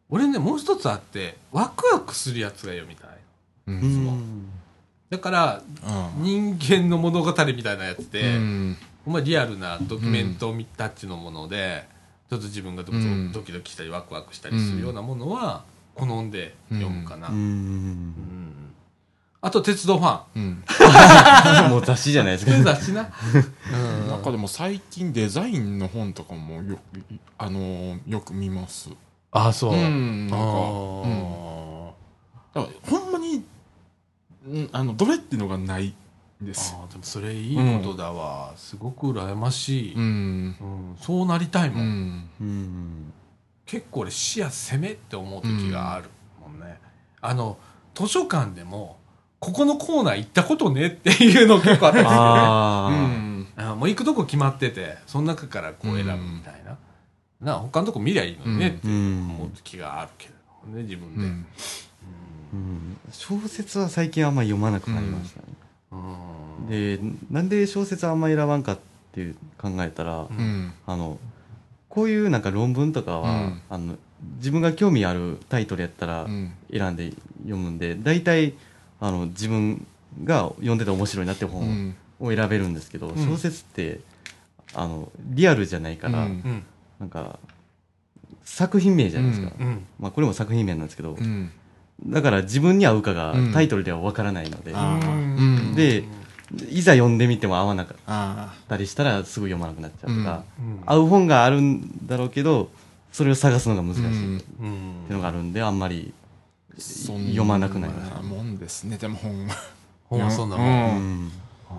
俺ねもう一つあってワクワクするやつが読みたい。
うん。
うん
だから人間の物語みたいなやつで、
うん。
ほんまリアルなドキュメントタッチのもので、ちょっと自分がドキ
うん。
ドキしたりワクワクしたりするようなものは好んで読むかな、
う
うん。
ん。
あと鉄道ファン。
うん。
もう雑誌じゃないですか。
雑誌な、うん。
なんかでも最近デザインの本とかもよあのーよく見ます。
あそう、
うん。なんか、
あ
うん、
ー
だからほんまに、うん、あのどれっていうのがないんです。
あーでもそれいいことだわ、すごく羨ましい、
うん。
うん。そうなりたいも、
うん。ん
うん。
結構俺視野攻めって思う時があるもんね、あの図書館でもここのコーナー行ったことねっていうの結構あったりする。よね
ああ、
うん。
あもう行くとこ決まっててその中からこう選ぶみたいな、な他のとこ見りゃいいのにねって思う時があるけれどもね自分で、
うん
うん。小説は最近あんまり読まなくなりましたね。
うん。
で、なんで小説あんまり選ばんかっていう考えたら、
うん。
あの、こういうなんか論文とかは、
うん。
あの、自分が興味あるタイトルやったら
うん。
選んで読むんで、大体、あの、自分が読んでて面白いなって
う
本
ん。
を選べるんですけど、
ん。
小説って、あの、リアルじゃないから、なんか、作品名じゃないですか。
うん。
まあ、これも作品名なんですけど、
うん
だから自分に合うかが
うん。
タイトルではわからないので、で、いざ読んでみても合わなかっ
あ
たりしたらすぐ読まなくなっちゃうとか、
うん。
合う本があるんだろうけど、それを探すのが難しいっ
うん
ていう
うん
のがあるんで、あんまり、読まなくなりました。
もんですね。でも本は。
ほんまそんなもん、
う
うん。
ん
あ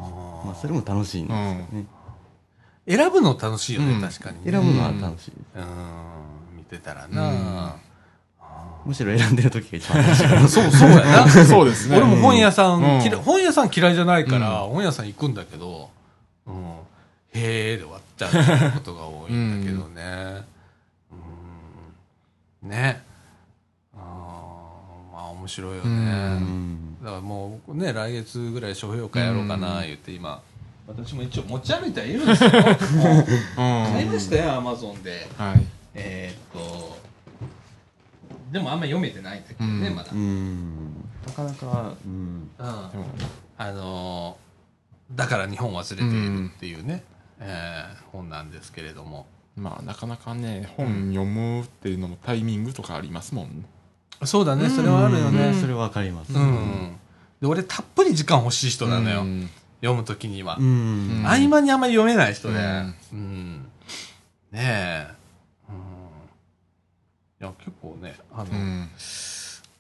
ー
まあ、それも楽しいんですよね。
選ぶの楽しいよね、
うん。
確かにね、
選ぶのは楽しい。
うん。見てたらな、
むしろ選んでる時が一番楽しい。
そうそうやな
そうですね
俺も本屋さん、
うん
嫌い本屋さん嫌いじゃないから、本屋さん行くんだけど、うん、へーで終わっちゃうことが多いんだけどね。うん、ね。あーまあ面白いよね。
うん
だからもうね、来月ぐらい書評会やろうかな、言って今、私も一応持ち歩いてはいるんですよ。も う買いましたよ、アマゾンで。
はい
えーっと、でもあんま読めてないんだけどね、
うん。
まだ。
うん。なかなか、うん。
あのーだから日本忘れているっていうね、えー本なんですけれども。
まあなかなかね本読むっていうのもタイミングとかありますもんね。
そうだね。それはあるよね。
うん。それはわかります。
うん、で俺たっぷり時間欲しい人なのよ、
うん。
読む時には、
うん。
合間にあんまり読めない人で、
うん。
うん。ねえ、うん、いや結構ねあの、
うん。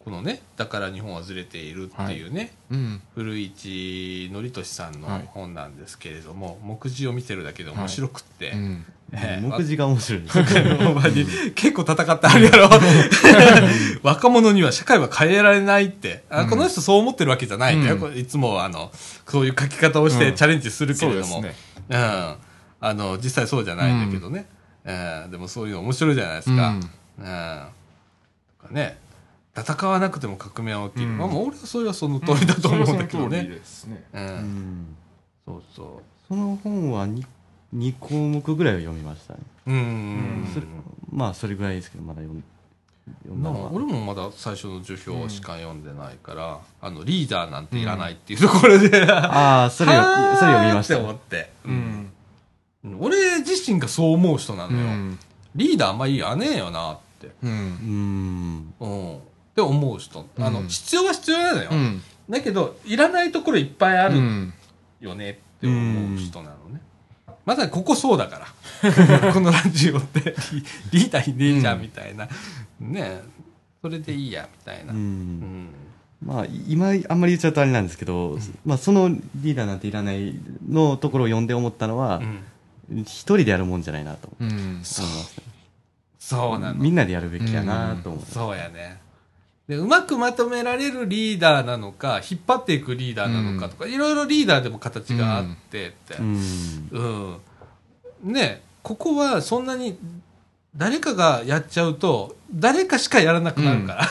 このね「だから日本はずれている」っていうね、
うん。
古市憲寿さんの
はい。
本なんですけれども、目次を見てるだけで面白くって、
うん。
ええ
目次が面白いです。
結構戦ってあるやろ。若者には社会は変えられないって、あ
うん。
この人そう思ってるわけじゃないんだよ、
うん。
いつもあのそういう書き方をして
うん。
チャレンジするけれども、
そうですね。
うん、あの実際そうじゃないんだけどね、ええでもそういうの面白いじゃないですか、とかね。戦わなくても革命は起きる、
うん。
まあ、俺はそれはその通りだと思うんだけどね、
ですね。
うん。
うん。
そうそ
その本は 2, 2項目ぐらいは読みましたね。
ううん、
それまあ、それぐらいですけど、まだ読ん
俺もまだ最初の序表しか読んでないから、あのリーダーなんていらないっていうところで、
ああ、それよ、それ読みまし
って。
た。
思って、俺自身がそう思う人なのよ、
うん。
リーダーあんまいらねえよなって、
うん。
うん。
うん、って思う人。あの、
うん。
必要は必要なのよ、
うん。
だけどいらないところいっぱいある
うん。
よねって思う人なのね、まさにここそうだから。このラジオって。リリーダーいねえじゃんみたいな。ねそれでいいや、みたいな。
う
うん。ん。
まあ、今、あんまり言っちゃうとあれなんですけど、まあ、そのリーダーなんていらないのところを読んで思ったのは
う、ん。
一人でやるもんじゃないなと思い
うん。
ますね。
そうなの。
みんなでやるべきやなと思う。
そうやね。で、うまくまとめられるリーダーなのか、引っ張っていくリーダーなのかとか、いろいろリーダーでも形があってって。
うん。
うん。ねここはそんなに、誰かがやっちゃうと、誰かしかやらなくなるから。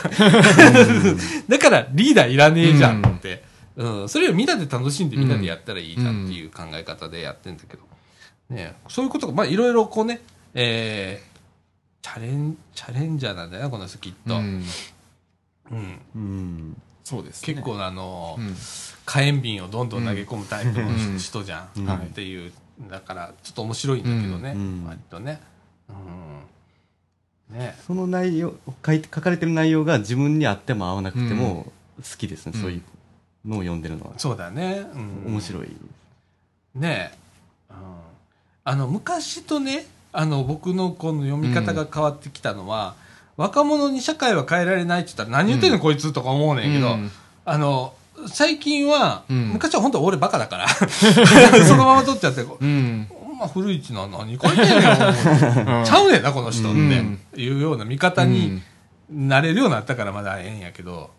だから、リーダーいらねえじゃんって。うん。それをみんなで楽しんでみんなでやったらいいじゃんっていう考え方でやってんだけど。ねそういうことが、まあ、いろいろこうね、えー、チャレン、チャレンジャーなんだよな、この人きっと。
うん。
うん。
うん。
そうですね。
結構あの、
うん。
火炎瓶をどんどん投げ込むタイプの
うん。
人じゃん、
うん。
っていうだからちょっと面白いんだけどね、
うん。
割とね、うん、ね。
その内容、書いて、書かれてる内容が自分に合っても合わなくても好きですね。
うん。
そういうのを読んでるのは。
そうだね、うん、
面白い。
ねうん、あの昔とねあの僕のこの読み方が変わってきたのは、若者に社会は変えられないって言ったら何言ってんの、こいつとか思うねんけど、
うん。
あの最近は、
うん。
昔は本当俺バカだから そのまま取っちゃって
うん。
まあ古市な何書いてんねんよちゃうねんなこの人っ
うん。
ていうような見方になれるようになったからまだええんやけど、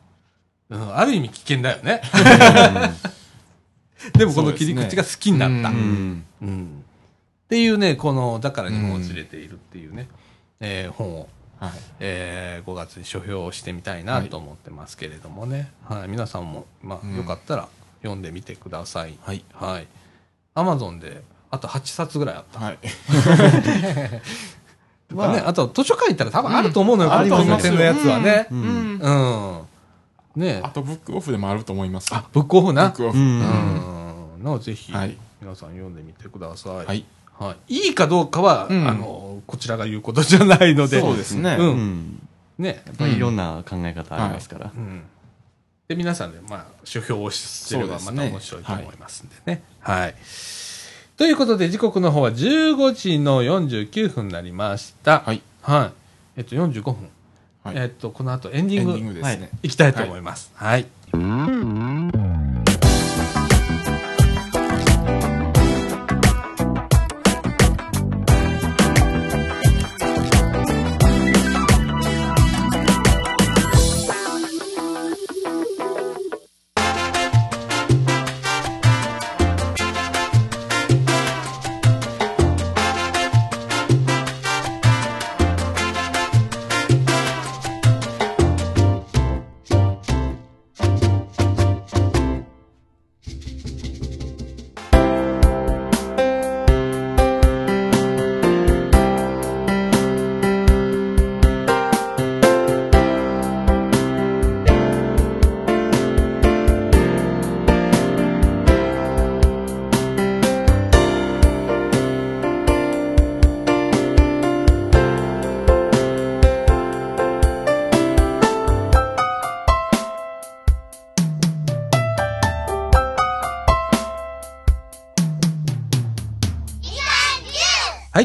うん、ある意味危険だよね。でもこの切り口が好きになった、
う
うんん。
うんっていうねこの「だから日本を連れている」っていうね、えー本を、
はい。
えー5月に書評してみたいなと思ってますけれどもね、はい皆さんも、まあ
うん
よかったら読んでみてください
はい。
はいアマゾンであと8冊ぐらいあった
はい。
まあね、あと図書館行ったら多分あると思うのよ、
うん
この点のやつはね。
う
うんん。
うん。ね
あと、ブックオフでもあると思います。
あ、ブックオフな。
う。
ブックオフ。
うんん。のぜひ、
はい
皆さん読んでみてください。
はい。
はい。いいかどうかは、
うん
あの、こちらが言うことじゃないので。
そうですね。
う
うんん。
ね。
やっぱりいろんな考え方ありますから
う。ん。で、皆さんで、まあ、書評をすればまた面白いと思いますんでね。はい。ということで、時刻の方は15時の49分になりました。
はい。
はい。えっと、45分。
はい
えっと、この後エンディング
エンディングですね。
いきたいと思います。はい。はい、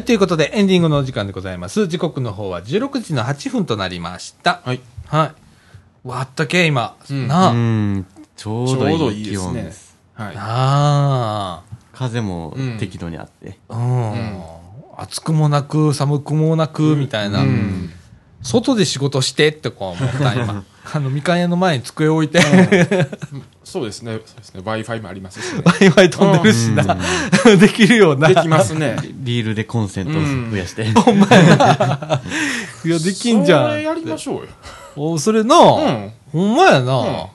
ということで、エンディングのお時間でございます。時刻の方は16時の8分となりました。
はい。
はい。わったけ、今。
うん
なあ。
うん。ちょうど
ちょうど
いい気
いいですね
温です。
はい。
あ
風も
うん
適度にあって。
あ。うん。暑くもなく、寒くもなく、みたいな。
うん
外で仕事してってこう思った、今。あの、みかん屋の前に机置いて、
そうですね。そうですね。Wi-Fi もありますしね。
ワイワイ飛んでるしな。できるような。
できますね。
リールでコンセントを増やして。
いや、できんじゃん。
それやりましょうよ。
お、それな、
うん。
ほんまやな。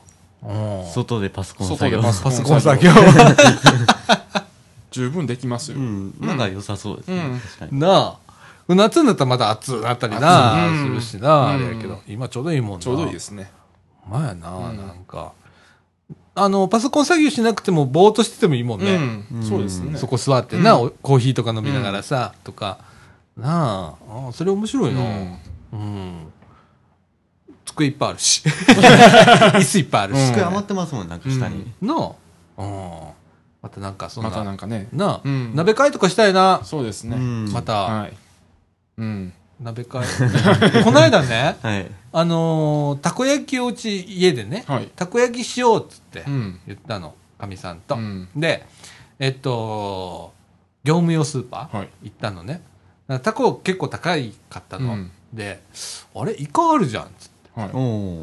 うん。
外でパソコン作業。
パソ
パソコン作業。
十分できますよ。
うん。なんか良さそうですね。
なあ。夏になったらまた暑くなったりな、するしな、
うん
あれやけど、今ちょうどいいもんな。
ちょうどいいですね。
まやな、
うん
なんか。あの、パソコン作業しなくても、ぼーっとしててもいいもんね。
うん。そうですね。
そこ座ってな、コーヒーとか飲みながらさ、とか。なああ、それ面白いな。
うん
うん。机いっぱいあるし。椅子いっぱいあるし。
うん
机余ってますもん、なんか下に。
なあ。うん。またなんかそんな、
またなんかね
なあ、
うん
鍋会とかしたいな、
そうですね、
うん
また、
はいうん。
鍋会 この間ね
はい。
あのーたこ焼きをうち家でね、
はい。
たこ焼きしようっつって
うん。
言ったのかみさんと、
うん。
でえっと業務用スーパー
はい。
行ったのね。タコ結構高いかったの、
うん。
であれイカあるじゃんっつっ
は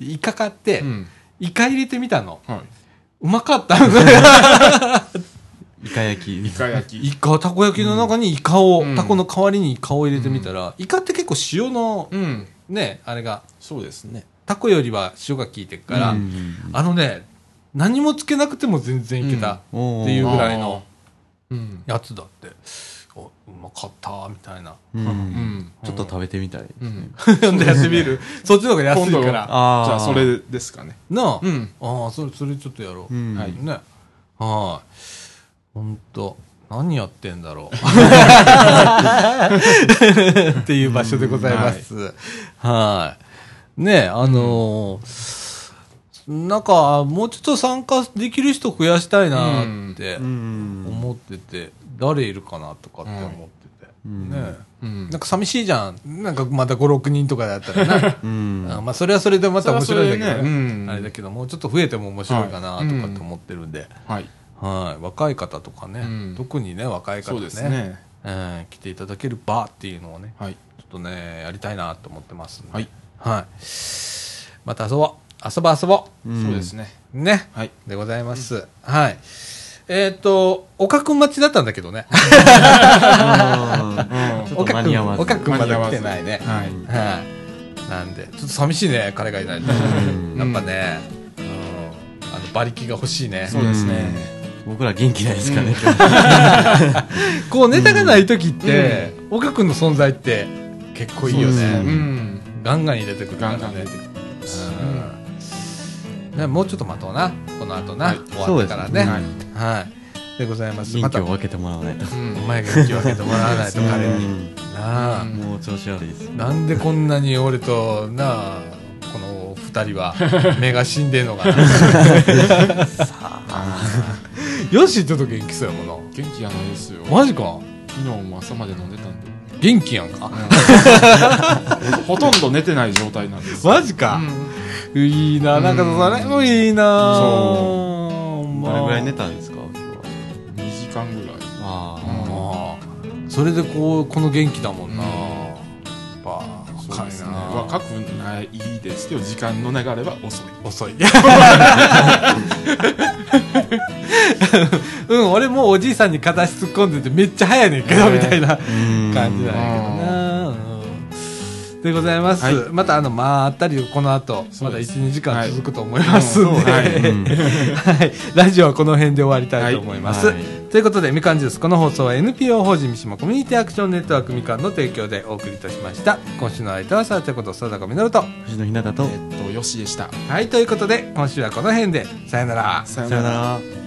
い。
イカ買って、
うん。
イカ入れてみたの。
は
うまかった
イカ焼き。
いイカ焼き。
イカたこ焼きの中にイカを、
うん。
タコの代わりにイカを入れてみたら、イカって結構塩の
うん。
ねあれが
そうですね。
タコよりは塩が効いてるから、
うん。
あのね何もつけなくても全然いけたっていうぐらいの
うん。
やつだって、おうまかったみたいな。
う。
うん。ん。
ちょっと食べてみたい。
でやってみる？そっちの方が安いから。
じゃあそれですかね。
なあ、
うん。
ああそれそれちょっとやろう、
うん。
はい。
ねはいほんと何やってんだろう。っていう場所でございます、はい。ねあのーなんかもうちょっと参加できる人増やしたいなって
うん。
思ってて、誰いるかなとかって思ってて、
うん。
ね
うん。
なんか寂しいじゃん。なんかまた56人とかだったらな。
うん。
あまあそれはそれでまた面白いんだけどね。
ね。うん。
あれだけどもうちょっと増えても面白いかなとかって思ってるんで、
はい
はい若い方とかね、
うん。
特にね若い方ね
ですね。
うん来ていただける場っていうのをね
はい。
ちょっとねやりたいなと思ってますんで。
はい。
はい。また遊ぼう。遊ぼう遊ぼ
う。ん。
そうですね。
うね。
はい。
でございます、はい。えっ、と岡くん待ちだったんだけどね。岡くん。岡くんまだ来てないね。
はい。
はい。なんでちょっと寂しいね彼がいないと。
うん。
やっぱね、うん、あの馬力が欲しいね。
そうですね
僕ら元気ないですかね。
こうネタがない時って、岡君の存在って結構いいよね、
そう
ん。
ガンガン入れてくるからね。
ガンガン出てくる
うん。ねもうちょっと待とうな。この後な、
はい。
終わってからね。
そう
はい。
はい、
でございます。
元気を分けてもらわないと。
うん。
お前が元気を分けてもらわないと
うん
彼に
うん。
なあ、
もう調子悪いです。
なんでこんなに俺となあこの二人は。目が死んでんのかな よしちょっと元気そうやもんな。
元気やないですよ。
マジか？
昨日も朝まで飲んでたんで。
元気やんか？
ほとんど寝てない状態なんです。
マジか、いいななんかそれもいいな。
そ
ま。あ
どれぐらい寝たんですか？今日は。
2時間ぐらい。
あ
まあそれでこうこの元気だもんな、
そうですね。
な
若くないですけど時間の流れは遅い。
遅い。うん俺もうおじいさんに片足突っ込んでてめっちゃ早いねんけど、みたいな感じなんやけどな、うん。でございます、
はい。
またあのまあったりこの後まだ
そうです。
12時間続くと思いますんで、
はい。
ラジオはこの辺で終わりたいと思います、
はい
ということでみかんジュースこの放送は NPO 法人三島コミュニティアクションネットワークみかんの提供でお送りいたしました。今週の相手はさあちゃこと貞子みのると。
星野ひなたと。
え、っとよしでした。
はいということで今週はこの辺で。さよなら。
さよ
なら。